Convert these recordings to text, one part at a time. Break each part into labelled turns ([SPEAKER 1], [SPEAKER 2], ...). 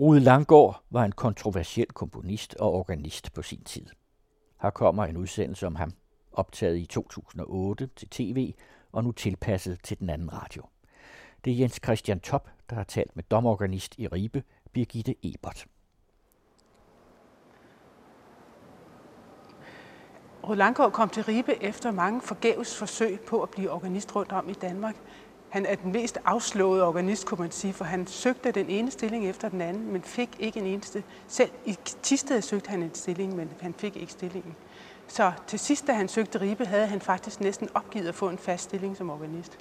[SPEAKER 1] Rude Langgaard var en kontroversiel komponist og organist på sin tid. Her kommer en udsendelse om ham, optaget i 2008 til tv og nu tilpasset til den anden radio. Det er Jens Christian Top, der har talt med domorganist i Ribe, Birgitte Ebert.
[SPEAKER 2] Rud Langgaard kom til Ribe efter mange forgæves forsøg på at blive organist rundt om i Danmark. Han er den mest afslåede organist, kunne man sige, for han søgte den ene stilling efter den anden, men fik ikke en eneste. Selv i Tisted søgte han en stilling, men han fik ikke stillingen. Så til sidst, da han søgte Ribe, havde han faktisk næsten opgivet at få en fast stilling som organist.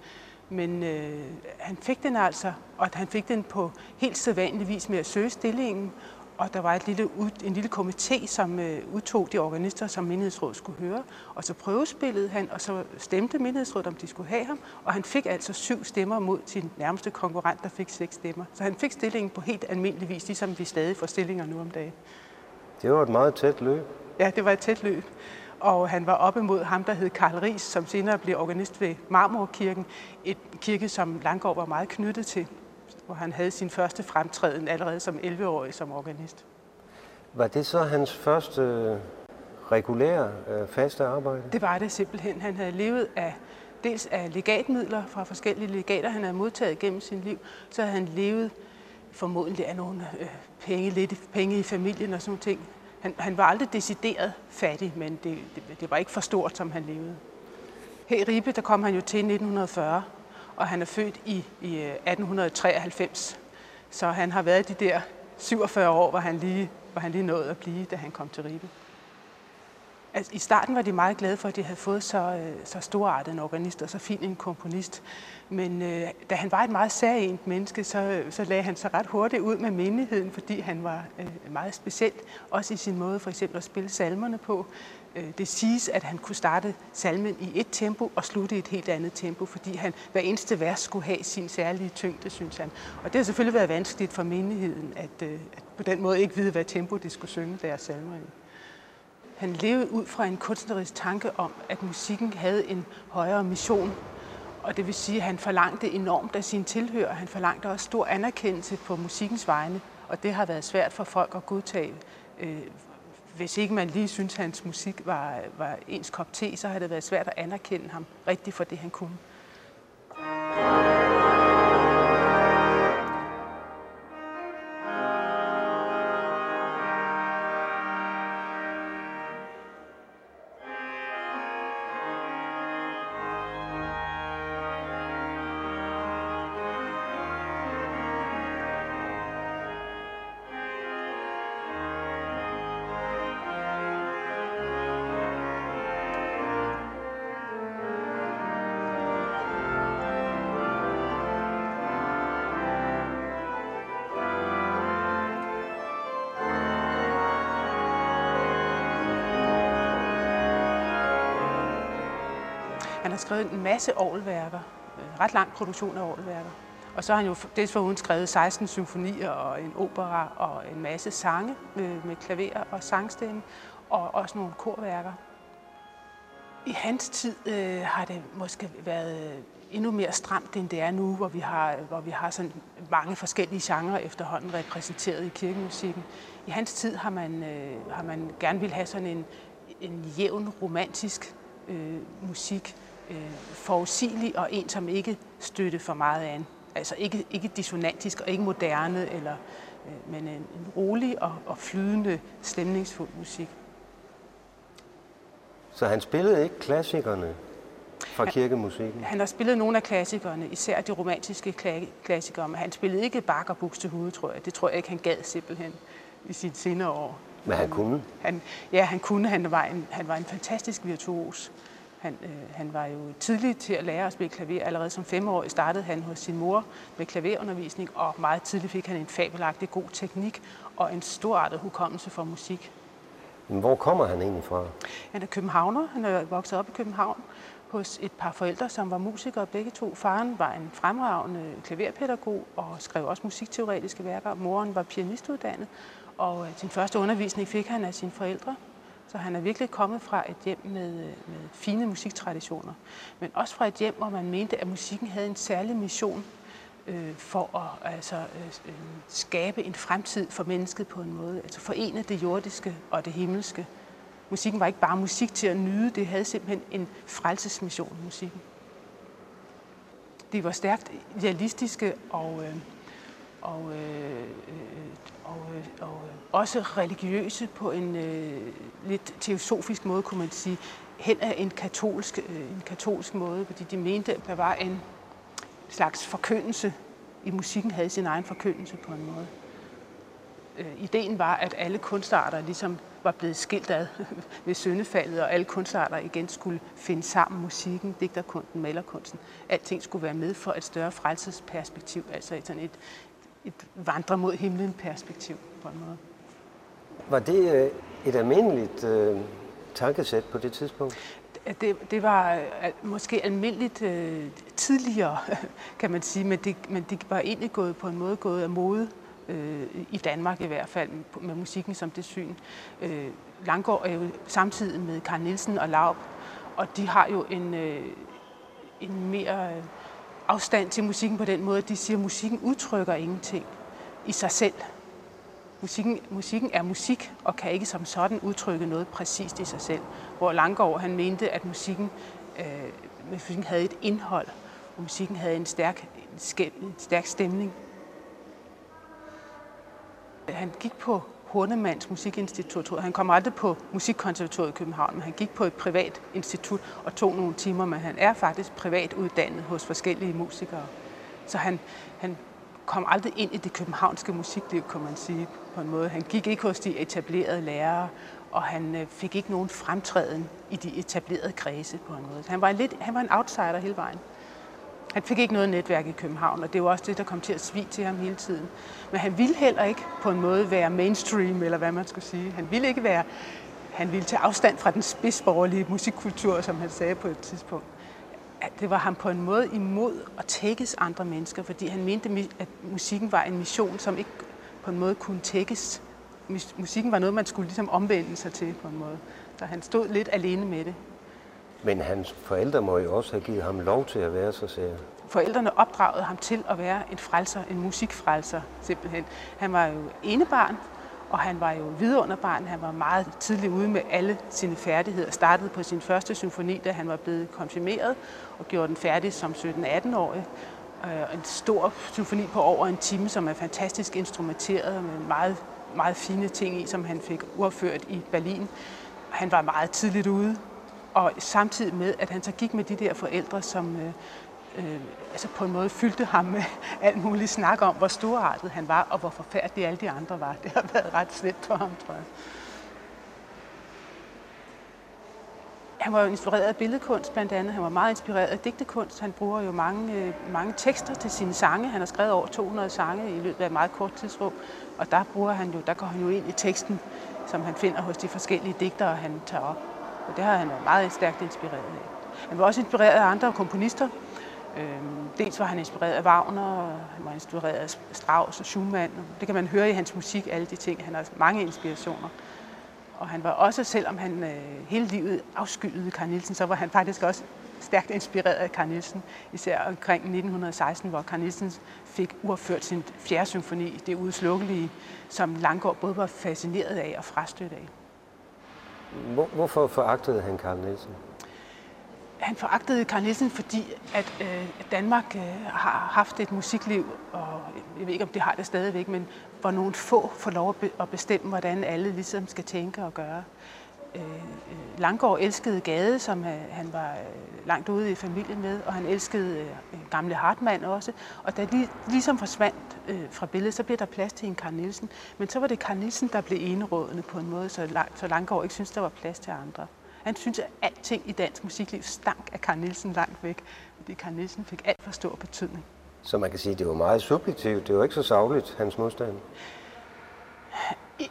[SPEAKER 2] Men øh, han fik den altså, og han fik den på helt sædvanlig vis med at søge stillingen, og der var et lille, en lille komité, som øh, udtog de organister, som menighedsrådet skulle høre. Og så prøvespillede han, og så stemte menighedsrådet, om de skulle have ham. Og han fik altså syv stemmer mod sin nærmeste konkurrent, der fik seks stemmer. Så han fik stillingen på helt almindelig vis, ligesom vi stadig får stillinger nu om dagen.
[SPEAKER 3] Det var et meget tæt løb.
[SPEAKER 2] Ja, det var et tæt løb. Og han var op imod ham, der hed Karl Ries, som senere blev organist ved Marmorkirken. Et kirke, som Langgaard var meget knyttet til hvor han havde sin første fremtræden allerede som 11-årig som organist.
[SPEAKER 3] Var det så hans første øh, regulære øh, faste arbejde?
[SPEAKER 2] Det var det simpelthen. Han havde levet af dels af legatmidler fra forskellige legater, han havde modtaget gennem sin liv, så havde han levet formodentlig af nogle øh, penge, lidt penge i familien og sådan nogle ting. Han, han var aldrig decideret fattig, men det, det, det var ikke for stort, som han levede. Her i Ribe, der kom han jo til 1940, og han er født i, i øh, 1893. Så han har været de der 47 år, hvor han lige, hvor han lige nåede at blive, da han kom til Ribe. Altså, I starten var de meget glade for, at de havde fået så, øh, så storartet en organist og så fin en komponist. Men øh, da han var et meget særligt menneske, så, øh, så lagde han sig ret hurtigt ud med menigheden, fordi han var øh, meget speciel, også i sin måde for eksempel at spille salmerne på. Øh, det siges, at han kunne starte salmen i et tempo og slutte i et helt andet tempo, fordi han hver eneste vers skulle have sin særlige tyngde, synes han. Og det har selvfølgelig været vanskeligt for menigheden at, øh, at på den måde ikke vide, hvad tempo de skulle synge deres salmer i. Han levede ud fra en kunstnerisk tanke om, at musikken havde en højere mission, og det vil sige, at han forlangte enormt af sine tilhører. Han forlangte også stor anerkendelse på musikkens vegne, og det har været svært for folk at godtage. Øh, hvis ikke man lige synes, at hans musik var, var ens kop te, så havde det været svært at anerkende ham rigtigt for det, han kunne. thank you skrevet en masse orgelværker, øh, ret lang produktion af orgelværker. Og så har han jo desforuden skrevet 16 symfonier og en opera og en masse sange med, med klaver og sangstemme, og også nogle korværker. I hans tid øh, har det måske været øh, endnu mere stramt, end det er nu, hvor vi har, hvor vi har sådan mange forskellige genrer efterhånden repræsenteret i kirkemusikken. I hans tid har man, øh, har man gerne vil have sådan en, en jævn romantisk øh, musik, øh, forudsigelig og en, som ikke støtte for meget an. Altså ikke, ikke dissonantisk og ikke moderne, eller, øh, men en, en rolig og, og flydende, stemningsfuld musik.
[SPEAKER 3] Så han spillede ikke klassikerne fra kirkemusikken?
[SPEAKER 2] Han har spillet nogle af klassikerne, især de romantiske klassikere, men han spillede ikke Bach og til hovedet, tror jeg. Det tror jeg ikke, han gad simpelthen i sit senere år.
[SPEAKER 3] Men han kunne?
[SPEAKER 2] Han, ja, han kunne. Han var en, han var en fantastisk virtuos. Han, øh, han var jo tidlig til at lære at spille klaver. Allerede som femårig startede han hos sin mor med klaverundervisning, og meget tidligt fik han en fabelagtig god teknik og en storartet hukommelse for musik.
[SPEAKER 3] Men hvor kommer han egentlig fra?
[SPEAKER 2] Han er københavner. Han er vokset op i København hos et par forældre, som var musikere begge to. Faren var en fremragende klaverpædagog og skrev også musikteoretiske værker. Moren var pianistuddannet, og øh, sin første undervisning fik han af sine forældre. Så han er virkelig kommet fra et hjem med, øh, med fine musiktraditioner, men også fra et hjem, hvor man mente, at musikken havde en særlig mission. øh, for at altså, øh, øh, skabe en fremtid for mennesket på en måde. Altså forene det jordiske og det himmelske. Musikken var ikke bare musik til at nyde, det havde simpelthen en frelsesmission, musikken. De var stærkt idealistiske og, øh, Øh, øh, og, øh, og, øh, og også religiøse på en øh, lidt teosofisk måde, kunne man sige, hen af en katolsk, øh, en katolsk måde, fordi de mente, at der var en slags forkyndelse i musikken, havde sin egen forkyndelse på en måde. Øh, ideen var, at alle kunstarter ligesom var blevet skilt ad ved syndefaldet, og alle kunstarter igen skulle finde sammen musikken, digterkunsten, malerkunsten. Alting skulle være med for et større frelsesperspektiv, altså et, sådan et, et vandre mod himlen perspektiv på en måde.
[SPEAKER 3] Var det øh, et almindeligt øh, tankesæt på det tidspunkt?
[SPEAKER 2] Det, det var øh, måske almindeligt øh, tidligere, kan man sige, men det, men det var egentlig gået på en måde gået af mode øh, i Danmark i hvert fald, med musikken som det syn. Øh, Langgaard er jo samtidig med Karl Nielsen og Laub, og de har jo en, øh, en mere afstand til musikken på den måde, at de siger, at musikken udtrykker ingenting i sig selv. Musikken, musikken er musik og kan ikke som sådan udtrykke noget præcist i sig selv. Hvor Langgaard han mente, at musikken, øh, musikken havde et indhold, og musikken havde en stærk, en stærk stemning. Han gik på Hornemanns Musikinstitut. Han kom aldrig på Musikkonservatoriet i København, men han gik på et privat institut og tog nogle timer, men han er faktisk privat uddannet hos forskellige musikere. Så han, han kom aldrig ind i det københavnske musikliv, kan man sige på en måde. Han gik ikke hos de etablerede lærere, og han øh, fik ikke nogen fremtræden i de etablerede kredse på en måde. Han var, lidt, han var en outsider hele vejen. Han fik ikke noget netværk i København, og det var også det, der kom til at svige til ham hele tiden. Men han ville heller ikke på en måde være mainstream, eller hvad man skulle sige. Han ville ikke være, han ville tage afstand fra den spidsborgerlige musikkultur, som han sagde på et tidspunkt. At det var ham på en måde imod at tækkes andre mennesker, fordi han mente, at musikken var en mission, som ikke på en måde kunne tækkes. Musikken var noget, man skulle ligesom omvende sig til på en måde. Så han stod lidt alene med det.
[SPEAKER 3] Men hans forældre må jo også have givet ham lov til at være så sær.
[SPEAKER 2] Forældrene opdragede ham til at være en frelser, en musikfrelser simpelthen. Han var jo enebarn, og han var jo vidunderbarn. Han var meget tidligt ude med alle sine færdigheder. Startede på sin første symfoni, da han var blevet konfirmeret, og gjorde den færdig som 17-18-årig. Øh, en stor symfoni på over en time, som er fantastisk instrumenteret med meget, meget fine ting i, som han fik uafført i Berlin. Han var meget tidligt ude, og samtidig med, at han så gik med de der forældre, som øh, øh, altså på en måde fyldte ham med alt muligt snak om, hvor storartet han var, og hvor forfærdelige alle de andre var. Det har været ret slemt for ham, tror jeg. Han var jo inspireret af billedkunst blandt andet. Han var meget inspireret af digtekunst. Han bruger jo mange, øh, mange tekster til sine sange. Han har skrevet over 200 sange i løbet af et meget kort tidsrum. Og der, bruger han jo, der går han jo ind i teksten, som han finder hos de forskellige digtere, han tager op. Og det har han været meget stærkt inspireret af. Han var også inspireret af andre komponister. Øhm, dels var han inspireret af Wagner, han var inspireret af Strauss og Schumann. Det kan man høre i hans musik, alle de ting. Han har mange inspirationer. Og han var også, selvom han øh, hele livet afskyede Carl Nielsen, så var han faktisk også stærkt inspireret af Carl Nielsen. Især omkring 1916, hvor Carl Nielsen fik uafført sin fjerde symfoni, det udslukkelige, som Langgaard både var fascineret af og frastødt af.
[SPEAKER 3] Hvor, hvorfor foragtede han Karl Nielsen?
[SPEAKER 2] Han foragtede Karl Nielsen, fordi at øh, Danmark øh, har haft et musikliv, og jeg ved ikke, om det har det stadigvæk, men hvor nogle få får lov at bestemme, hvordan alle ligesom skal tænke og gøre. Øh, øh, Langgaard elskede Gade, som øh, han var øh, langt ude i familien med, og han elskede øh, gamle Hartmann også. Og da de ligesom forsvandt øh, fra billedet, så blev der plads til en Karl Nielsen. Men så var det Karl Nielsen, der blev enerådende på en måde, så, lang, så Langgaard ikke syntes, der var plads til andre. Han syntes, at alting i dansk musikliv stank af Karl Nielsen langt væk, fordi Karl Nielsen fik alt for stor betydning.
[SPEAKER 3] Så man kan sige, at det var meget subjektivt. Det var ikke så savligt, hans modstand.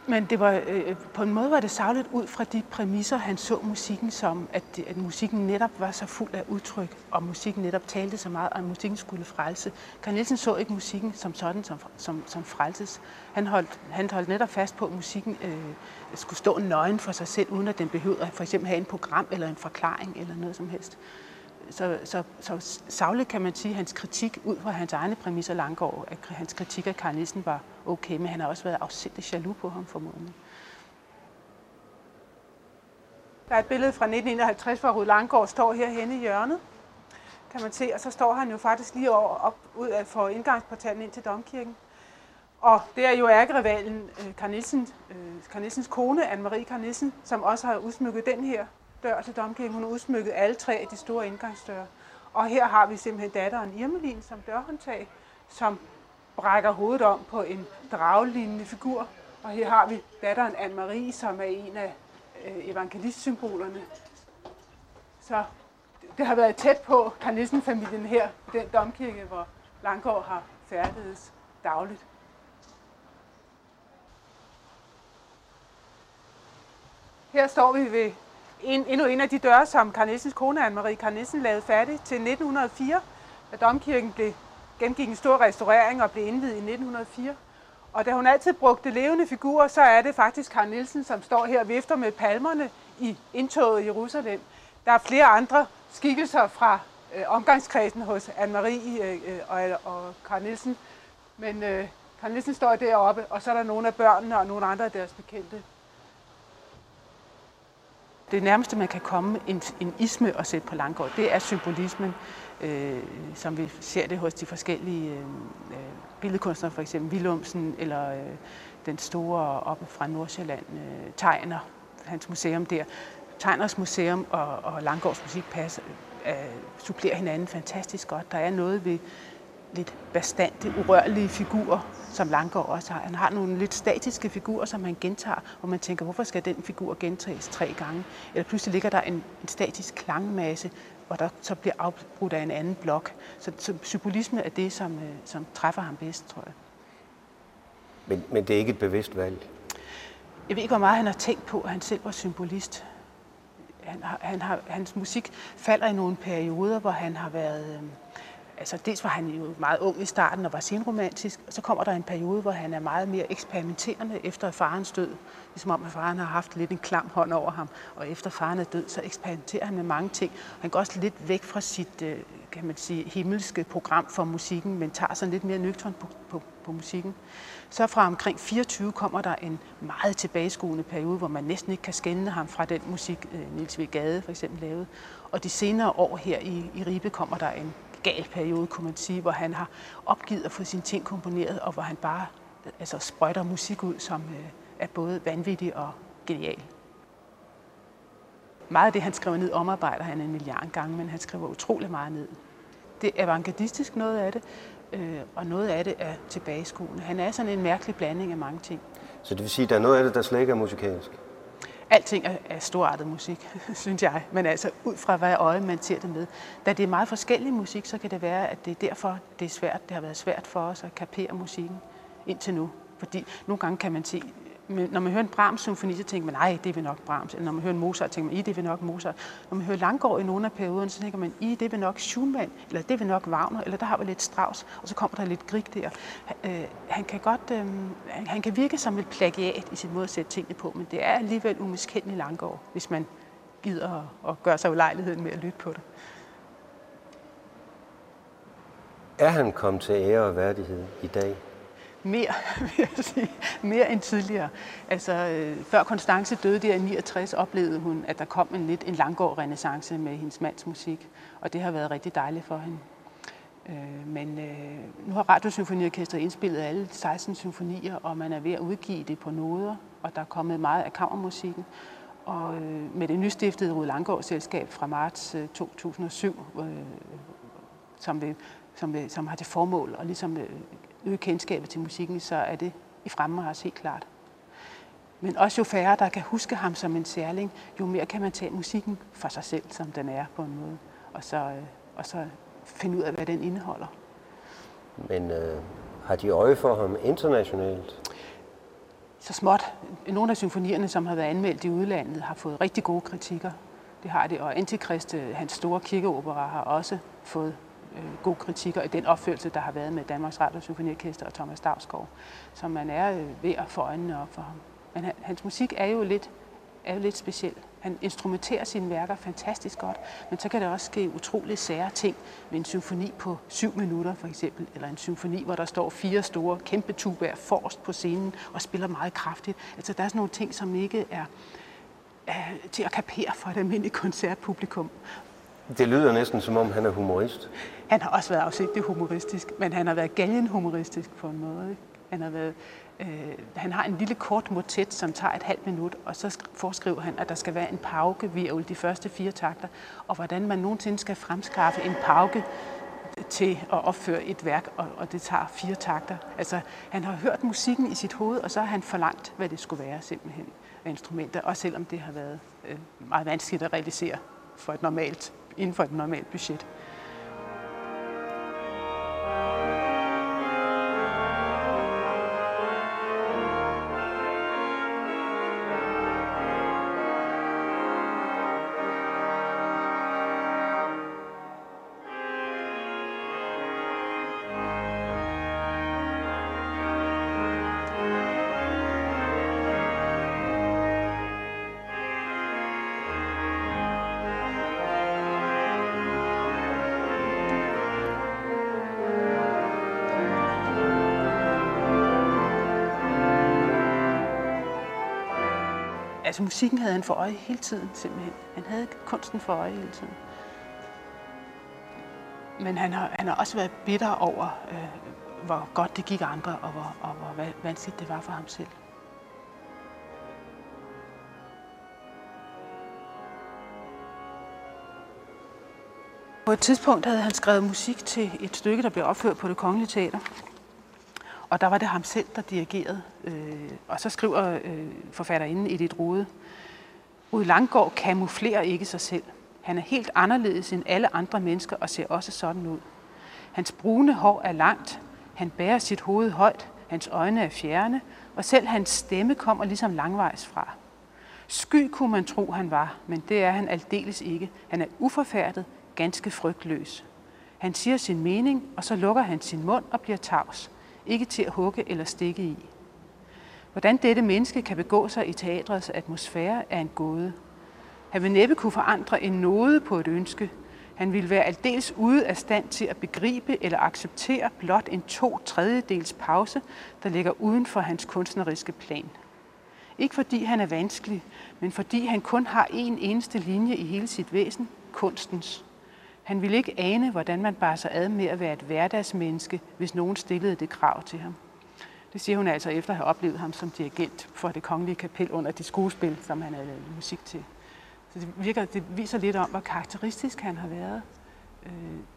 [SPEAKER 2] Men det var, øh, på en måde var det savlet ud fra de præmisser, han så musikken som, at, at musikken netop var så fuld af udtryk, og musikken netop talte så meget, og musikken skulle frelse. Carl Nielsen så ikke musikken som sådan, som, som, som frelses. Han holdt, han holdt netop fast på, at musikken øh, skulle stå nøgen for sig selv, uden at den behøvede at for eksempel have en program eller en forklaring eller noget som helst så, så, så savligt kan man sige, at hans kritik ud fra hans egne præmisser Langgaard, at hans kritik af Karl Nielsen var okay, men han har også været afsindig jaloux på ham formodentlig. Der er et billede fra 1951, hvor Rud Langgaard står her henne i hjørnet, kan man se, og så står han jo faktisk lige over, op ud af for indgangsportalen ind til Domkirken. Og det er jo ærgerivalen øh, Nielsen, øh, Nielsens kone, Anne-Marie Carnissen, Nielsen, som også har udsmykket den her dør til Domkirken. Hun har udsmykket alle tre af de store indgangsdøre. Og her har vi simpelthen datteren Irmelin som dørhåndtag, som brækker hovedet om på en draglignende figur. Og her har vi datteren Anne-Marie, som er en af øh, evangelistsymbolerne. Så det har været tæt på Carnissen-familien her, den domkirke, hvor Langgaard har færdedes dagligt. Her står vi ved en, endnu en af de døre, som Carnissens kone, Anne-Marie Carnissen, lavede færdig til 1904, da domkirken blev, gennemgik en stor restaurering og blev indvidet i 1904. Og da hun altid brugte levende figurer, så er det faktisk Karl Nielsen, som står her og vifter med palmerne i indtoget i Jerusalem. Der er flere andre skikkelser fra øh, omgangskredsen hos Anne-Marie øh, øh og, og Karl Nielsen. Men øh, Karl Nielsen står deroppe, og så er der nogle af børnene og nogle andre af deres bekendte. Det nærmeste, man kan komme en, en isme og sætte på Langgaard, det er symbolismen, øh, som vi ser det hos de forskellige øh, øh, billedkunstnere, for eksempel Willumsen eller øh, den store oppe fra Nordsjælland, øh, Tegner, hans museum der. Tegners Museum og, og Langgaards Musikpas øh, supplerer hinanden fantastisk godt. Der er noget ved lidt bastante, urørlige figurer, som Langgaard også har. Han har nogle lidt statiske figurer, som han gentager, hvor man tænker, hvorfor skal den figur gentages tre gange? Eller pludselig ligger der en, en statisk klangmasse, hvor der så bliver afbrudt af en anden blok. Så, så symbolisme er det, som, øh, som træffer ham bedst, tror jeg.
[SPEAKER 3] Men, men det er ikke et bevidst valg?
[SPEAKER 2] Jeg ved ikke, hvor meget han har tænkt på, at han selv var symbolist. Han han har, hans musik falder i nogle perioder, hvor han har været... Øh, altså dels var han jo meget ung i starten og var senromantisk, og så kommer der en periode, hvor han er meget mere eksperimenterende efter farens død. Ligesom om, at faren har haft lidt en klam hånd over ham, og efter faren er død, så eksperimenterer han med mange ting. Han går også lidt væk fra sit, øh, kan man sige, himmelske program for musikken, men tager sådan lidt mere nøgtern på, på, på musikken. Så fra omkring 24 kommer der en meget tilbageskuende periode, hvor man næsten ikke kan skænde ham fra den musik, øh, Nils V. Gade for eksempel lavede. Og de senere år her i, i Ribe kommer der en gal periode, kunne man sige, hvor han har opgivet at få sine ting komponeret, og hvor han bare altså, sprøjter musik ud, som øh, er både vanvittig og genial. Meget af det, han skriver ned, omarbejder han en milliard gange, men han skriver utrolig meget ned. Det er avantgardistisk noget af det, øh, og noget af det er tilbageskuende. Han er sådan en mærkelig blanding af mange ting.
[SPEAKER 3] Så det vil sige, at der er noget af det, der slet ikke er musikalsk?
[SPEAKER 2] Alting er, er storartet musik, synes jeg. Men altså ud fra, hvad øje man ser det med. Da det er meget forskellig musik, så kan det være, at det er derfor, det er svært. Det har været svært for os at kapere musikken indtil nu. Fordi nogle gange kan man se, når man hører en Brahms-symfoni, så tænker man, nej, det er nok Brahms. Eller når man hører en Mozart, tænker man, i, det er nok Mozart. Når man hører Langgaard i nogle af perioderne, så tænker man, i, det er nok Schumann, eller det er nok Wagner, eller der har vi lidt Strauss, og så kommer der lidt Grieg der. Øh, han kan godt, øh, han kan virke som et plagiat i sin måde at sætte tingene på, men det er alligevel umiskendeligt Langgaard, hvis man gider at, at gøre sig ulejligheden med at lytte på det.
[SPEAKER 3] Er han kommet til ære og værdighed i dag?
[SPEAKER 2] Mere, vil jeg sige, mere end tidligere. Altså, øh, før Konstance døde der i 69, oplevede hun, at der kom en lidt en langgård renaissance med hendes mands musik, og det har været rigtig dejligt for hende. Øh, men øh, nu har Radiosymfoniorkestret indspillet alle 16 symfonier, og man er ved at udgive det på noder, og der er kommet meget af kammermusikken. Og øh, med det nystiftede Rud Langgaard Selskab fra marts øh, 2007, øh, som, vil, som, vil, som har til formål at ligesom, øh, øge kendskabet til musikken, så er det i fremme os helt klart. Men også jo færre, der kan huske ham som en særling, jo mere kan man tage musikken for sig selv, som den er på en måde, og så, øh, og så finde ud af, hvad den indeholder.
[SPEAKER 3] Men øh, har de øje for ham internationalt?
[SPEAKER 2] Så småt. Nogle af symfonierne, som har været anmeldt i udlandet, har fået rigtig gode kritikker. Det har det, og Antikrist, øh, hans store kirkeopera, har også fået øh, god kritik, og i den opførelse, der har været med Danmarks Radio Symfoniorkester og Thomas Stavsgaard, som man er øh, ved at få øjnene op for ham. Men han, hans musik er jo lidt, er jo lidt speciel. Han instrumenterer sine værker fantastisk godt, men så kan der også ske utrolig sære ting med en symfoni på syv minutter for eksempel, eller en symfoni, hvor der står fire store kæmpe tubaer forrest på scenen og spiller meget kraftigt. Altså der er sådan nogle ting, som ikke er, er til at kapere for et almindeligt koncertpublikum.
[SPEAKER 3] Det lyder næsten som om, han er humorist.
[SPEAKER 2] Han har også været afsigtigt humoristisk, men han har været galgen humoristisk på en måde. Ikke? Han har været Øh, han har en lille kort motet, som tager et halvt minut, og så foreskriver han, at der skal være en paukevirvel de første fire takter, og hvordan man nogensinde skal fremskaffe en pauke til at opføre et værk, og, og det tager fire takter. Altså, han har hørt musikken i sit hoved, og så har han forlangt, hvad det skulle være simpelthen af instrumenter, også selvom det har været øh, meget vanskeligt at realisere for et normalt, inden for et normalt budget. Altså musikken havde han for øje hele tiden, simpelthen. Han havde kunsten for øje hele tiden. Men han har, han har også været bitter over, øh, hvor godt det gik andre, og hvor, og hvor vanskeligt det var for ham selv. På et tidspunkt havde han skrevet musik til et stykke, der blev opført på det kongelige teater. Og der var det ham selv, der dirigerede. Øh, og så skriver øh, forfatterinden Edith Rode, Ud Langgaard kamuflerer ikke sig selv. Han er helt anderledes end alle andre mennesker og ser også sådan ud. Hans brune hår er langt, han bærer sit hoved højt, hans øjne er fjerne, og selv hans stemme kommer ligesom langvejs fra. Sky kunne man tro, han var, men det er han aldeles ikke. Han er uforfærdet, ganske frygtløs. Han siger sin mening, og så lukker han sin mund og bliver tavs ikke til at hugge eller stikke i. Hvordan dette menneske kan begå sig i teatrets atmosfære er en gåde. Han vil næppe kunne forandre en node på et ønske. Han vil være aldeles ude af stand til at begribe eller acceptere blot en to tredjedels pause, der ligger uden for hans kunstneriske plan. Ikke fordi han er vanskelig, men fordi han kun har én eneste linje i hele sit væsen, kunstens. Han ville ikke ane, hvordan man bare sig ad med at være et hverdagsmenneske, hvis nogen stillede det krav til ham. Det siger hun altså efter at have oplevet ham som dirigent for det kongelige kapel under de skuespil, som han havde lavet musik til. Så det, virker, det viser lidt om, hvor karakteristisk han har været. Øh,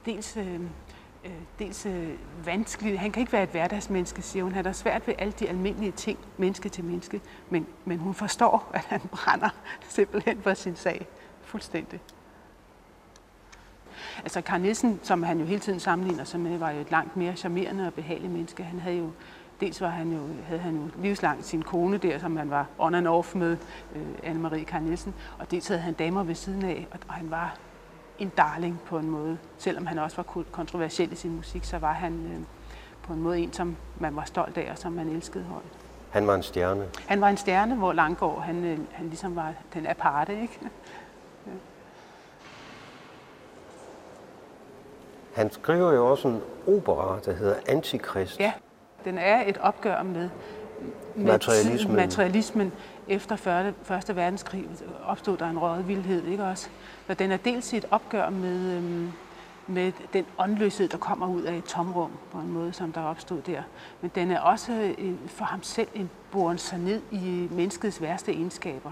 [SPEAKER 2] dels øh, øh, dels øh, vanskeligt. Han kan ikke være et hverdagsmenneske, siger hun. Han har svært ved alle de almindelige ting, menneske til menneske. Men, men hun forstår, at han brænder simpelthen for sin sag. Fuldstændig. Altså Carl Nielsen, som han jo hele tiden sammenligner sig med, var jo et langt mere charmerende og behageligt menneske. Han havde jo dels var han jo, havde han jo livslangt sin kone der, som han var on and off med, øh, Anne-Marie Carl Nielsen, og dels havde han damer ved siden af, og, og han var en darling på en måde. Selvom han også var kontroversiel i sin musik, så var han øh, på en måde en, som man var stolt af, og som man elskede højt.
[SPEAKER 3] Han var en stjerne?
[SPEAKER 2] Han var en stjerne, hvor Langgaard, han, øh, han ligesom var den aparte, ikke?
[SPEAKER 3] Han skriver jo også en opera, der hedder Antikrist.
[SPEAKER 2] Ja, den er et opgør med,
[SPEAKER 3] med materialismen.
[SPEAKER 2] materialismen. Efter 40, Første verdenskrig opstod der en rådvildhed, ikke også? Så den er dels et opgør med, øhm, med den åndløshed, der kommer ud af et tomrum på en måde, som der opstod der. Men den er også øh, for ham selv en boren sig ned i menneskets værste egenskaber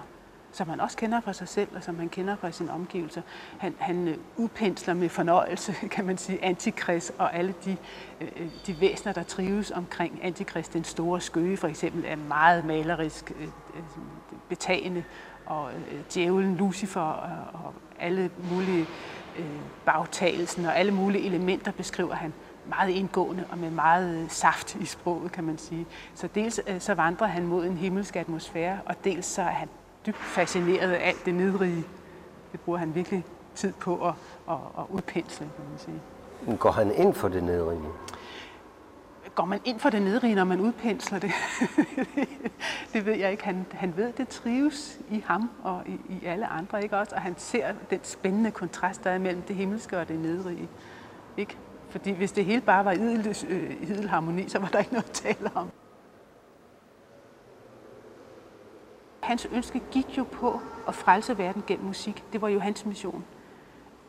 [SPEAKER 2] som han også kender fra sig selv, og som han kender fra sine omgivelser. Han, han upensler udpensler med fornøjelse, kan man sige, antikrist og alle de, øh, øh, de væsener, der trives omkring antikrist. Den store skøge for eksempel er meget malerisk betagende, og djævlen Lucifer og, og alle mulige bagtagelsen og alle mulige elementer beskriver han meget indgående og med meget saft i sproget, kan man sige. Så dels så vandrer han mod en himmelsk atmosfære, og dels så er han dybt fascineret af alt det nedrige. Det bruger han virkelig tid på at, at, at udpensle, kan man sige.
[SPEAKER 3] Går han ind for det nedrige?
[SPEAKER 2] går man ind for det nedrige, når man udpensler det? det ved jeg ikke. Han, han ved, det trives i ham og i, i alle andre, ikke også? Og han ser den spændende kontrast, der er mellem det himmelske og det nedrige. Ikke? Fordi hvis det hele bare var idel, øh, idel harmoni, så var der ikke noget at tale om. Hans ønske gik jo på at frelse verden gennem musik. Det var jo hans mission.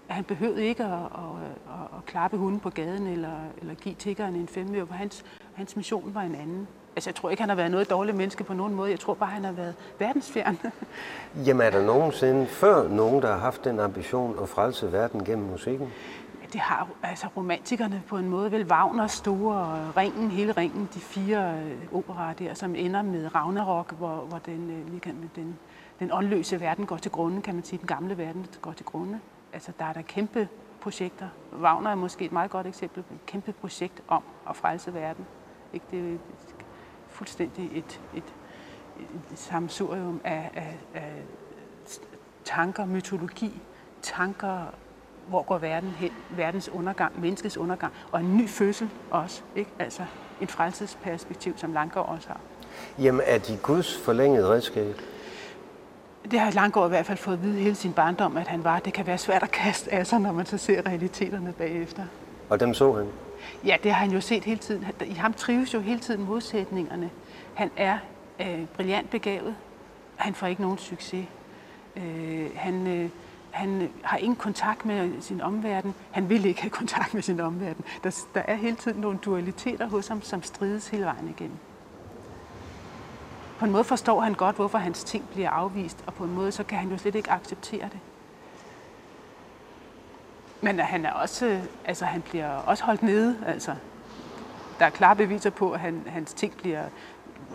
[SPEAKER 2] Han behøvede ikke at, at, at, at klappe hunden på gaden eller, eller give tiggeren en femøre, hans, hans mission var en anden. Altså, jeg tror ikke, han har været noget dårligt menneske på nogen måde. Jeg tror bare, han har været verdensfjern.
[SPEAKER 3] Jamen, er der nogensinde før nogen, der har haft den ambition at frelse verden gennem musikken?
[SPEAKER 2] Det har altså romantikerne på en måde, vel Wagner store ringen, hele ringen, de fire øh, operaer der, som ender med Ragnarok, hvor, hvor den, øh, den, den åndløse verden går til grunde, kan man sige, den gamle verden går til grunde. Altså der er der kæmpe projekter. Wagner er måske et meget godt eksempel på et kæmpe projekt om at frelse verden. Ikke? Det er fuldstændig et, et, et samsurium af, af, af tanker, mytologi, tanker hvor går verden hen, verdens undergang, menneskets undergang, og en ny fødsel også, ikke? altså en frelsesperspektiv, som Langgaard også har.
[SPEAKER 3] Jamen er de Guds forlængede redskab?
[SPEAKER 2] Det har Langgaard i hvert fald fået at vide hele sin barndom, at han var. Det kan være svært at kaste af sig, når man så ser realiteterne bagefter.
[SPEAKER 3] Og dem så han?
[SPEAKER 2] Ja, det har han jo set hele tiden. I ham trives jo hele tiden modsætningerne. Han er øh, brillant begavet. Han får ikke nogen succes. Øh, han, øh, han øh, har ingen kontakt med sin omverden. Han vil ikke have kontakt med sin omverden. Der, der er hele tiden nogle dualiteter hos ham, som strides hele vejen igennem. På en måde forstår han godt, hvorfor hans ting bliver afvist, og på en måde så kan han jo slet ikke acceptere det. Men han er også, øh, altså han bliver også holdt nede, altså. Der er klare beviser på, at han, hans ting bliver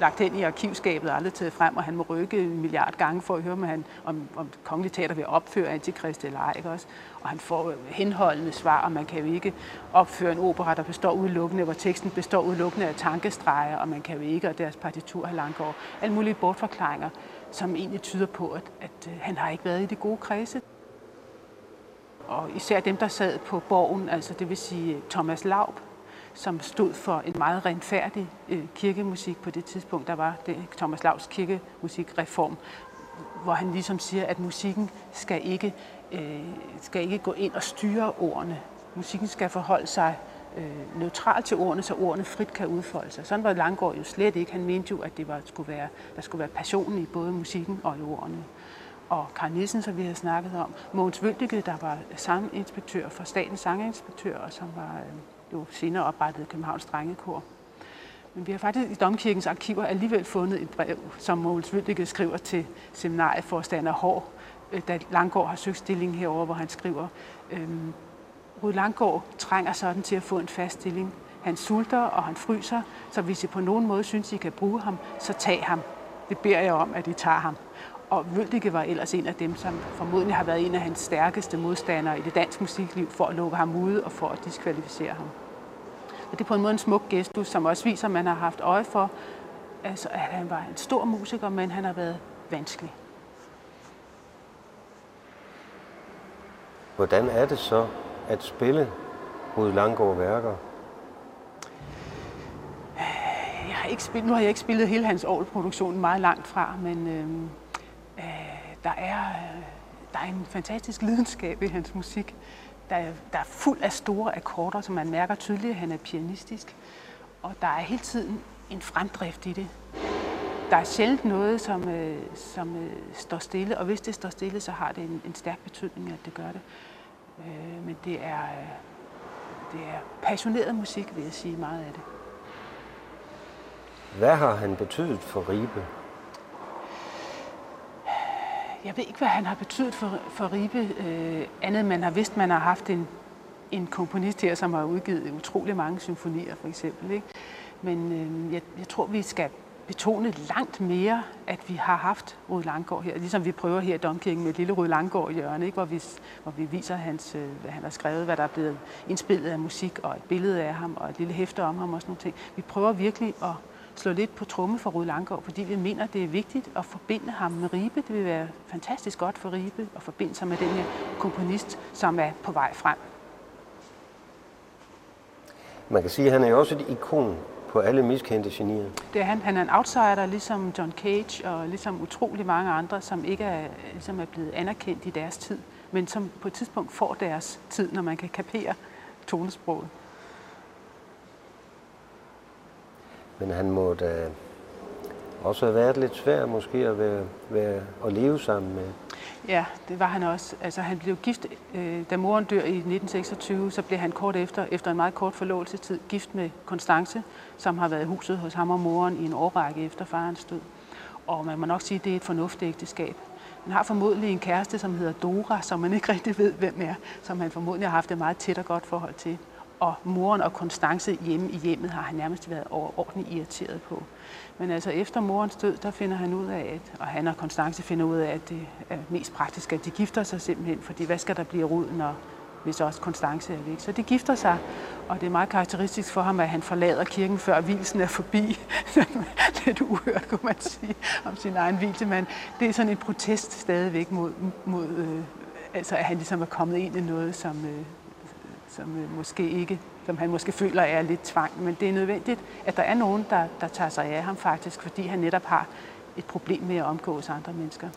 [SPEAKER 2] lagt hen i arkivskabet og aldrig taget frem, og han må rykke en milliard gange for at høre, om, han, om, om kongelig teater vil opføre Antikrist eller ej. Ikke også? Og han får øh, henholdende svar, og man kan jo ikke opføre en opera, der består udelukkende, hvor teksten består udelukkende af tankestreger, og man kan jo ikke, og deres partitur har langt over. Alle mulige bortforklaringer, som egentlig tyder på, at, at øh, han har ikke været i det gode kredse. Og især dem, der sad på borgen, altså det vil sige øh, Thomas Laub, som stod for en meget renfærdig øh, kirkemusik på det tidspunkt. Der var det Thomas Lavs kirkemusikreform, hvor han ligesom siger, at musikken skal ikke, øh, skal ikke gå ind og styre ordene. Musikken skal forholde sig øh, neutral til ordene, så ordene frit kan udfolde sig. Sådan var Langgaard jo slet ikke. Han mente jo, at det var, skulle være, der skulle være passion i både musikken og i ordene. Og Karl Nielsen, som vi har snakket om. Mogens Vøldige, der var sanginspektør for Statens Sanginspektør, og som var øh, jo senere oprettede Københavns Drengekor. Men vi har faktisk i Domkirkens arkiver alligevel fundet et brev, som Mogens Vøldige skriver til seminarieforstander Hår, øh, da Langgaard har søgt stilling herover, hvor han skriver, øhm, Rud Langgaard trænger sådan til at få en fast stilling. Han sulter, og han fryser, så hvis I på nogen måde synes, I kan bruge ham, så tag ham. Det beder jeg om, at I tager ham. Og Vøldike var ellers en af dem, som formodentlig har været en af hans stærkeste modstandere i det danske musikliv for at lukke ham ude og for at diskvalificere ham. Og det er på en måde en smuk gestus, som også viser, at man har haft øje for, altså, at han var en stor musiker, men han har været vanskelig.
[SPEAKER 3] Hvordan er det så at spille Rud Langgaard værker?
[SPEAKER 2] Jeg har ikke spillet, nu har jeg ikke spillet hele hans produktion meget langt fra, men øh, øh, der, er, øh, der er en fantastisk lidenskab i hans musik der er, der er fuld af store akkorder, som man mærker tydeligt, at han er pianistisk. Og der er hele tiden en fremdrift i det. Der er sjældent noget, som, øh, som øh, står stille, og hvis det står stille, så har det en, en stærk betydning, at det gør det. Øh, men det er, øh, det er passioneret musik, vil jeg sige meget af det.
[SPEAKER 3] Hvad har han betydet for Ribe?
[SPEAKER 2] Jeg ved ikke, hvad han har betydet for, for Ribe, øh, andet man har vidst, man har haft en, en komponist her, som har udgivet utrolig mange symfonier, for eksempel. Ikke? Men øh, jeg, jeg tror, vi skal betone langt mere, at vi har haft Rud Langgaard her, ligesom vi prøver her i Domkirken med et lille Rud Langgaard hjørne, ikke? Hvor, vi, hvor vi viser, hans, øh, hvad han har skrevet, hvad der er blevet indspillet af musik, og et billede af ham, og et lille hæfte om ham og sådan nogle ting. Vi prøver virkelig at slå lidt på tromme for Rud Langgaard, fordi vi mener, det er vigtigt at forbinde ham med Ribe. Det vil være fantastisk godt for Ribe at forbinde sig med den her komponist, som er på vej frem.
[SPEAKER 3] Man kan sige, at han er jo også et ikon på alle miskendte genier.
[SPEAKER 2] Det er han. Han er en outsider, ligesom John Cage og ligesom utrolig mange andre, som ikke er, ligesom er blevet anerkendt i deres tid, men som på et tidspunkt får deres tid, når man kan kapere tonesproget.
[SPEAKER 3] Men han må da øh, også have været lidt svær måske at, være, være, at leve sammen med.
[SPEAKER 2] Ja, det var han også. Altså, han blev gift, øh, da moren dør i 1926, så blev han kort efter, efter en meget kort forlovelsestid, gift med Konstance, som har været i huset hos ham og moren i en årrække efter farens død. Og man må nok sige, at det er et fornuftigt ægteskab. Han har formodentlig en kæreste, som hedder Dora, som man ikke rigtig ved, hvem er, som han formodentlig har haft et meget tæt og godt forhold til. Og moren og Konstance hjemme i hjemmet har han nærmest været overordentligt irriteret på. Men altså efter morens død, der finder han ud af, at, og han og Konstance finder ud af, at det er mest praktisk, at de gifter sig simpelthen, fordi hvad skal der blive rod, når hvis også Konstance er væk. Så de gifter sig, og det er meget karakteristisk for ham, at han forlader kirken, før hvilsen er forbi. Lidt uhørt, kunne man sige, om sin egen hvilse, men det er sådan en protest stadigvæk mod, mod øh, altså at han ligesom er kommet ind i noget, som, øh, som øh, måske ikke som han måske føler er lidt tvang. Men det er nødvendigt, at der er nogen, der, der tager sig af ham faktisk, fordi han netop har et problem med at omgås andre mennesker.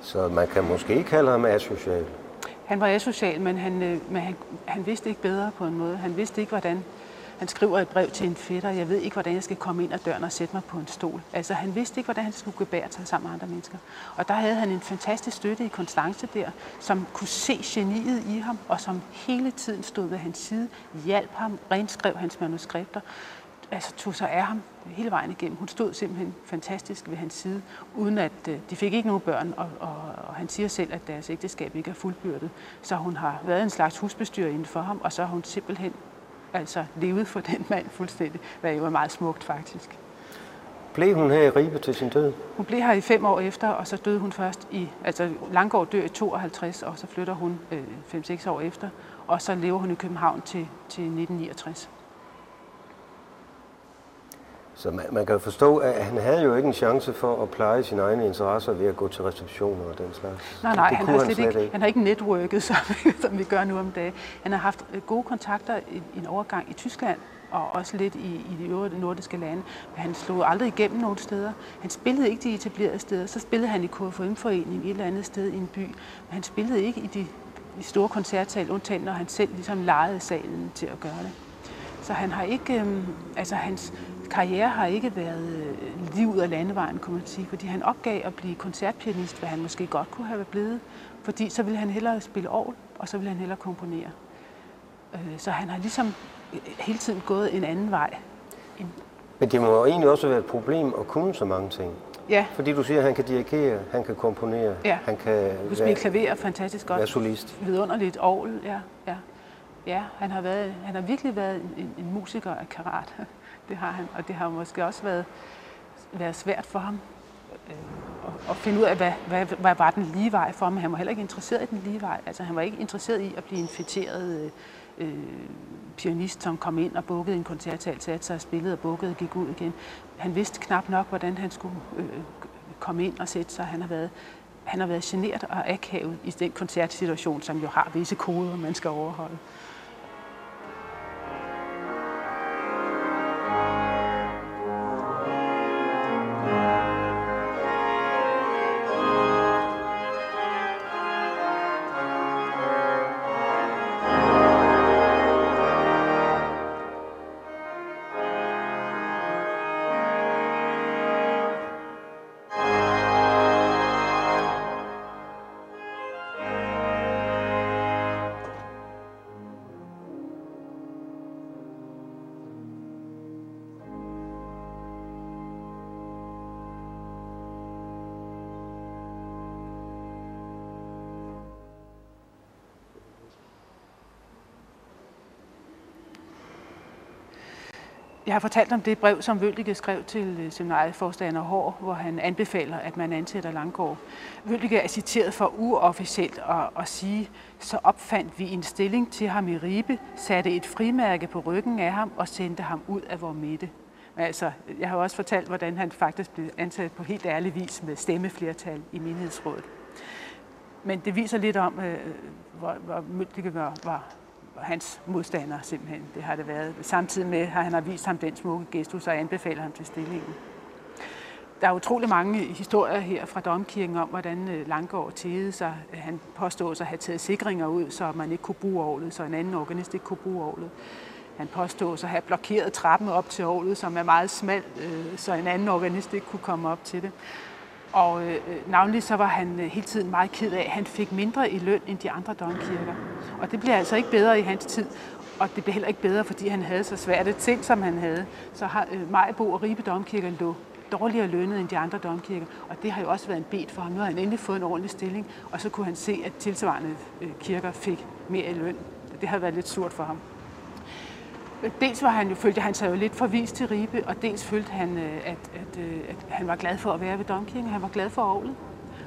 [SPEAKER 3] Så man kan måske kalde ham asocial?
[SPEAKER 2] Han var asocial, men han, øh, men han, han vidste ikke bedre på en måde. Han vidste ikke, hvordan han skriver et brev til en fætter. Jeg ved ikke, hvordan jeg skal komme ind ad døren og sætte mig på en stol. Altså, han vidste ikke, hvordan han skulle gebære sig sammen med andre mennesker. Og der havde han en fantastisk støtte i Konstance der, som kunne se geniet i ham, og som hele tiden stod ved hans side, hjalp ham, renskrev hans manuskripter, altså tog sig af ham hele vejen igennem. Hun stod simpelthen fantastisk ved hans side, uden at øh, de fik ikke nogen børn, og, og, og han siger selv, at deres ægteskab ikke er fuldbyrdet. Så hun har været en slags husbestyrer inden for ham, og så har hun simpelthen altså levet for den mand fuldstændig, hvad jo er meget smukt faktisk.
[SPEAKER 3] Blev hun her i Ribe til sin død?
[SPEAKER 2] Hun blev her i fem år efter, og så døde hun først i, altså Langgaard dør i 52, og så flytter hun øh, 5-6 år efter, og så lever hun i København til, til 1969.
[SPEAKER 3] Så man, man kan forstå, at han havde jo ikke en chance for at pleje sine egne interesser ved at gå til receptioner og den slags.
[SPEAKER 2] Nej, nej, det han, har han, slet ikke, ikke. han har ikke networket, som, som vi gør nu om dagen. Han har haft øh, gode kontakter i, i en overgang i Tyskland, og også lidt i, i de øvrige nordiske lande. Men han slog aldrig igennem nogen steder. Han spillede ikke de etablerede steder. Så spillede han i KFM-foreningen et eller andet sted i en by. Men han spillede ikke i de, de store koncertsal, undtagen når han selv ligesom lejede salen til at gøre det. Så han har ikke, øhm, altså hans karriere har ikke været øh, lige ud af landevejen, kunne man sige, fordi han opgav at blive koncertpianist, hvad han måske godt kunne have blevet, fordi så ville han hellere spille orgel, og så ville han hellere komponere. Øh, så han har ligesom øh, hele tiden gået en anden vej.
[SPEAKER 3] Men det må jo egentlig også være et problem at kunne så mange ting.
[SPEAKER 2] Ja.
[SPEAKER 3] Fordi du siger, at han kan dirigere, han kan komponere,
[SPEAKER 2] ja.
[SPEAKER 3] han kan
[SPEAKER 2] du spille klaver fantastisk godt.
[SPEAKER 3] Være solist.
[SPEAKER 2] Vidunderligt orgel, ja. ja. Ja, han har, været, han har virkelig været en, en musiker af karat. Det har han, og det har måske også været, været svært for ham øh, at finde ud af, hvad, hvad, hvad var den lige vej for ham. Han var heller ikke interesseret i den lige vej. Altså, han var ikke interesseret i at blive en fætteret øh, øh, pianist, som kom ind og bukkede en koncertsal, satte sig og spillede og bukkede og gik ud igen. Han vidste knap nok, hvordan han skulle øh, komme ind og sætte sig. Han har været han har været generet og akavet i den koncertsituation, som jo har visse koder, man skal overholde. Jeg har fortalt om det brev, som Vøldige skrev til øh, seminarieforstander Hår, hvor han anbefaler, at man ansætter Langgaard. Vøldige er citeret for uofficielt at, at sige, så opfandt vi en stilling til ham i Ribe, satte et frimærke på ryggen af ham og sendte ham ud af vores midte. Men altså, jeg har også fortalt, hvordan han faktisk blev ansat på helt ærlig vis med stemmeflertal i menighedsrådet. Men det viser lidt om, øh, øh hvor, hvor Møldige var, var hans modstander simpelthen. Det har det været. Samtidig med har han har vist ham den smukke gestus og anbefaler ham til stillingen. Der er utrolig mange historier her fra Domkirken om, hvordan øh, Langgaard tædede sig. Han påstod sig at have taget sikringer ud, så man ikke kunne bruge året, så en anden organist ikke kunne bruge året. Han påstod sig at have blokeret trappen op til året, som er meget smal, øh, så en anden organist ikke kunne komme op til det. Og øh, øh, navnlig så var han øh, hele tiden meget ked af, at han fik mindre i løn end de andre domkirker. Og det blev altså ikke bedre i hans tid. Og det blev heller ikke bedre, fordi han havde så svært ting, som han havde. Så har øh, Majbo og Ribe domkirker lå dårligere lønnet end de andre domkirker. Og det har jo også været en bed for ham. Nu har han endelig fået en ordentlig stilling, og så kunne han se, at tilsvarende øh, kirker fik mere i løn. Det har været lidt surt for ham. Dels var han jo, følte han sig jo lidt forvist til Ribe, og dels følte han, øh, at, at, øh, at han var glad for at være ved domkirken. Han var glad for Aarhus.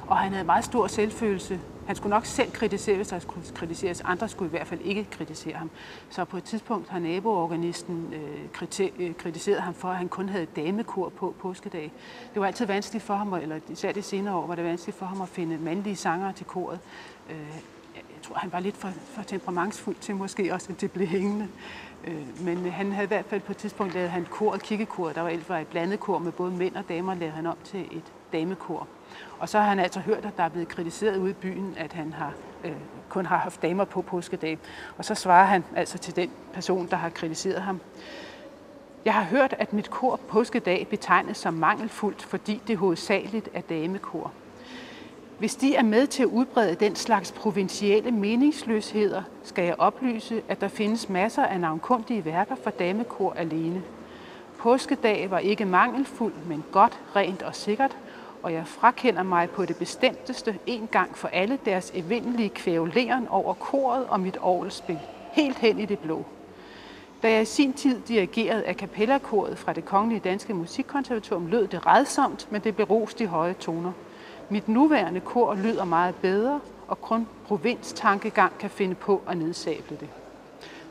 [SPEAKER 2] Og han havde meget stor selvfølelse. Han skulle nok selv kritisere, hvis der skulle kritiseres. Andre skulle i hvert fald ikke kritisere ham. Så på et tidspunkt har naboorganisten øh, øh, kritiseret ham for, at han kun havde damekur på påskedag. Det var altid vanskeligt for ham, eller især det senere år, var det vanskeligt for ham at finde mandlige sangere til koret. Øh, tror, han var lidt for, for temperamentsfuld til måske også, at det blev hængende. Øh, men han havde i hvert fald på et tidspunkt lavet han kor og kirkekor. Der var var et blandet kor med både mænd og damer, lavede han op til et damekor. Og så har han altså hørt, at der er blevet kritiseret ude i byen, at han har, øh, kun har haft damer på påskedag. Og så svarer han altså til den person, der har kritiseret ham. Jeg har hørt, at mit kor påskedag betegnes som mangelfuldt, fordi det hovedsageligt er damekor. Hvis de er med til at udbrede den slags provincielle meningsløsheder, skal jeg oplyse, at der findes masser af navnkundige værker for damekor alene. Påskedag var ikke mangelfuld, men godt, rent og sikkert, og jeg frakender mig på det bestemteste en gang for alle deres evindelige kvævleren over koret og mit orgelspil, helt hen i det blå. Da jeg i sin tid dirigerede af kapellakoret fra det Kongelige Danske Musikkonservatorium, lød det redsomt, men det beroste i høje toner. Mit nuværende kor lyder meget bedre, og kun provinstankegang kan finde på at nedsable det.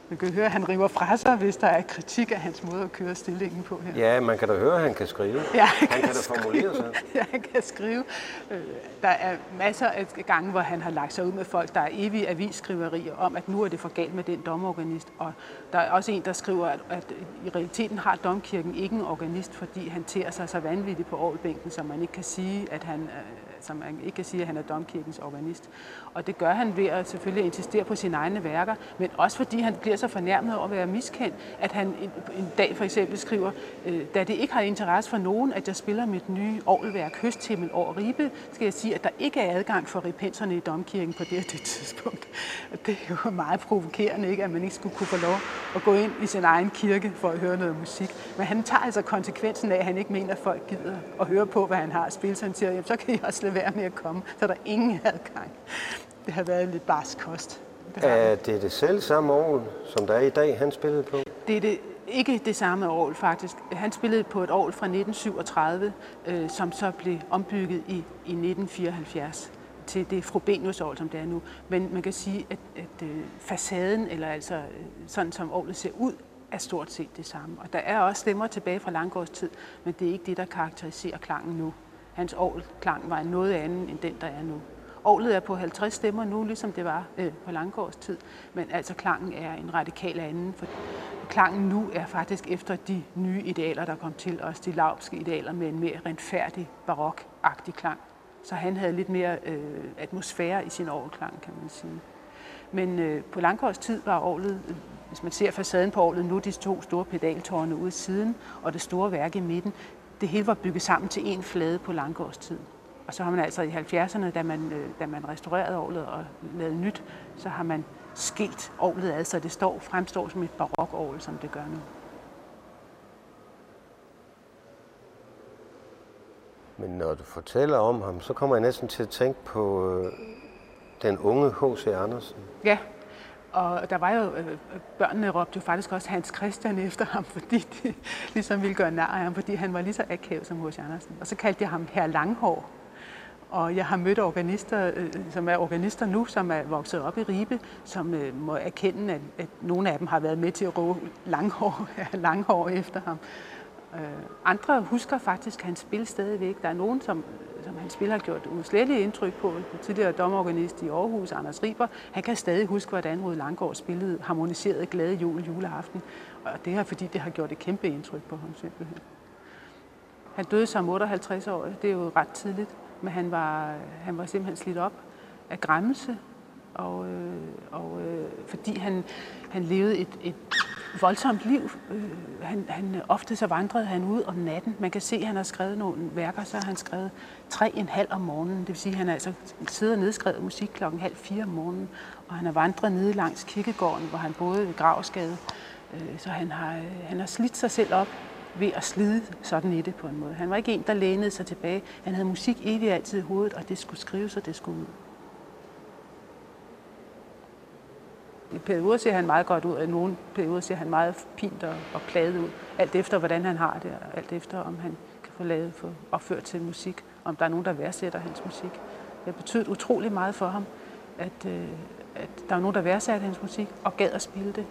[SPEAKER 2] Man kan høre, at han river fra sig, hvis der er kritik af hans måde at køre stillingen på her.
[SPEAKER 3] Ja, man kan da høre, at han kan skrive.
[SPEAKER 2] Ja, han, han
[SPEAKER 3] kan, kan da formulere sig.
[SPEAKER 2] Ja, han kan skrive. Øh, der er masser af gange, hvor han har lagt sig ud med folk. Der er evige avisskriverier om, at nu er det for galt med den domorganist. Og der er også en, der skriver, at, at i realiteten har domkirken ikke en organist, fordi han tærer sig så vanvittigt på ålbænken, så man ikke kan sige, at han så man ikke kan sige, at han er domkirkens organist. Og det gør han ved at selvfølgelig insistere på sine egne værker, men også fordi han bliver så fornærmet over at være miskendt, at han en, en dag for eksempel skriver, øh, da det ikke har interesse for nogen, at jeg spiller mit nye orgelværk Høsthimmel over Ribe, skal jeg sige, at der ikke er adgang for repenserne i domkirken på det, det tidspunkt. Og det er jo meget provokerende, ikke, at man ikke skulle kunne få lov at gå ind i sin egen kirke for at høre noget musik. Men han tager altså konsekvensen af, at han ikke mener, at folk gider at høre på, hvad han har at spille. Så han siger, så kan I også lade være med at komme. Så er der ingen adgang. Det har været lidt barsk kost.
[SPEAKER 3] Det er det det selv samme år, som der er i dag, han spillede på?
[SPEAKER 2] Det er det ikke det samme år faktisk. Han spillede på et år fra 1937, øh, som så blev ombygget i, i 1974 til det Frobenius år, som det er nu. Men man kan sige, at, at øh, facaden, eller altså øh, sådan som året ser ud, er stort set det samme. Og der er også stemmer tilbage fra Langgårds tid, men det er ikke det, der karakteriserer klangen nu. Hans klang var noget andet end den, der er nu. Året er på 50 stemmer nu, ligesom det var øh, på Langgårds tid, men altså klangen er en radikal anden, for klangen nu er faktisk efter de nye idealer, der kom til, også de lavske idealer med en mere renfærdig, barokagtig klang. Så han havde lidt mere øh, atmosfære i sin orgelklang, kan man sige. Men øh, på Langkårds tid var orlet, øh, hvis man ser facaden på orlet nu, de to store pedaltårne ude siden, og det store værk i midten, det hele var bygget sammen til en flade på Langkårds tid. Og så har man altså i 70'erne, da man, øh, da man restaurerede orlet og lavede nyt, så har man skilt orlet ad, så det står, fremstår som et barokorgel, som det gør nu.
[SPEAKER 3] Men når du fortæller om ham, så kommer jeg næsten til at tænke på øh, den unge H.C. Andersen.
[SPEAKER 2] Ja, og der var jo, øh, børnene råbte jo faktisk også Hans Christian efter ham, fordi de ligesom ville gøre nær af ham, fordi han var lige så akavet som H.C. Andersen. Og så kaldte jeg ham Herr Langhår. Og jeg har mødt organister, øh, som er organister nu, som er vokset op i Ribe, som øh, må erkende, at, at nogle af dem har været med til at råbe langhår, langhår efter ham. Øh, andre husker faktisk hans spil stadigvæk. Der er nogen, som, som han spil har gjort uslætteligt indtryk på. Den tidligere domorganist i Aarhus, Anders Riber, han kan stadig huske, hvordan Rud Langgaard spillede harmoniseret glade jul juleaften. Og det er fordi, det har gjort et kæmpe indtryk på ham simpelthen. Han døde som 58 år, det er jo ret tidligt, men han var, han var simpelthen slidt op af græmmelse, og, øh, og øh, fordi han, han levede et, et voldsomt liv. Øh, han, han, ofte så vandrede han ud om natten. Man kan se, at han har skrevet nogle værker, så har han skrevet tre en halv om morgenen. Det vil sige, at han altså sidder og nedskrevet musik klokken halv fire om morgenen, og han har vandret nede langs kirkegården, hvor han boede ved Gravsgade. Øh, så han har, øh, han har slidt sig selv op ved at slide sådan i det på en måde. Han var ikke en, der lænede sig tilbage. Han havde musik evigt altid i hovedet, og det skulle skrives, og det skulle ud. I perioder ser han meget godt ud, og i nogle perioder ser han meget pint og, og pladet ud. Alt efter, hvordan han har det, og alt efter, om han kan få lavet, få opført til musik, om der er nogen, der værdsætter hans musik. Det har betydet utrolig meget for ham, at, øh, at der var nogen, der værdsatte hans musik og gad at spille det.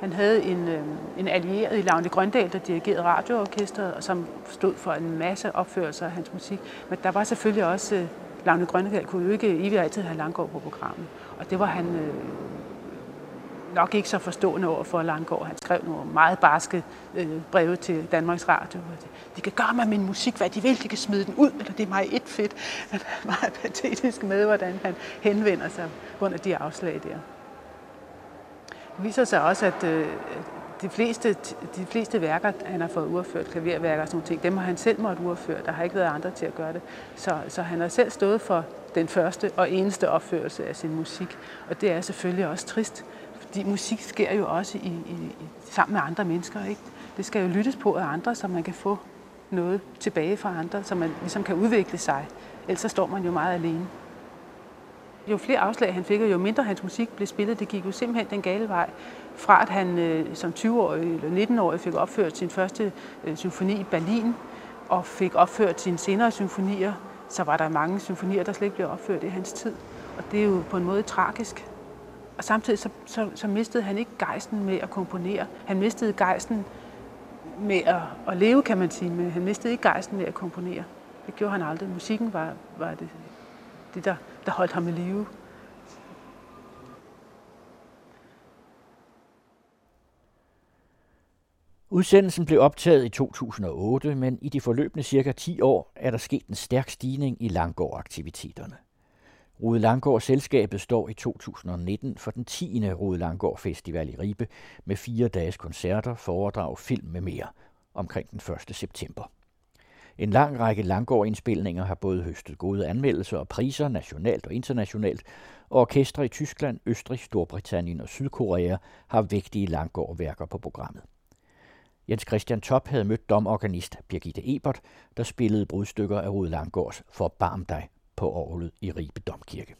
[SPEAKER 2] Han havde en, øh, en allieret i Lavne Grøndal, der dirigerede radioorkestret, og som stod for en masse opførelser af hans musik. Men der var selvfølgelig også... Øh, Lavne Grøndal kunne jo ikke evigt altid have Langgaard på programmet. Og det var han øh, nok ikke så forstående over for Langgaard. Han skrev nogle meget barske øh, breve til Danmarks Radio. De kan gøre med min musik, hvad de vil. De kan smide den ud, eller det er mig et fedt. Han er meget patetisk med, hvordan han henvender sig under de afslag der. Det viser sig også, øh, at de fleste, de fleste værker, han har fået uafført, klaverværker og sådan ting, dem har han selv måttet uafføre. Der har ikke været andre til at gøre det. Så, så han har selv stået for den første og eneste opførelse af sin musik. Og det er selvfølgelig også trist, fordi musik sker jo også i, i, i, sammen med andre mennesker. Ikke? Det skal jo lyttes på af andre, så man kan få noget tilbage fra andre, så man ligesom kan udvikle sig. Ellers så står man jo meget alene. Jo flere afslag han fik, og jo mindre hans musik blev spillet, det gik jo simpelthen den gale vej. Fra at han øh, som 20-årig eller 19-årig fik opført sin første øh, symfoni i Berlin, og fik opført sine senere symfonier, så var der mange symfonier, der slet ikke blev opført i hans tid. Og det er jo på en måde tragisk. Og samtidig så, så, så mistede han ikke gejsten med at komponere. Han mistede gejsten med at, at leve, kan man sige, men han mistede ikke gejsten med at komponere. Det gjorde han aldrig. Musikken var, var det, det der, der holdt ham i live.
[SPEAKER 1] Udsendelsen blev optaget i 2008, men i de forløbende cirka 10 år er der sket en stærk stigning i Langgaard-aktiviteterne. Rode Langgaard Selskabet står i 2019 for den 10. Rode Langgaard Festival i Ribe med fire dages koncerter, foredrag, film med mere omkring den 1. september. En lang række Langgaard-indspilninger har både høstet gode anmeldelser og priser nationalt og internationalt, og orkestre i Tyskland, Østrig, Storbritannien og Sydkorea har vægtige Langgaard-værker på programmet. Jens Christian Top havde mødt domorganist Birgitte Ebert, der spillede brudstykker af Rude Langgaards Forbarm dig på orglet i Ribe Domkirke.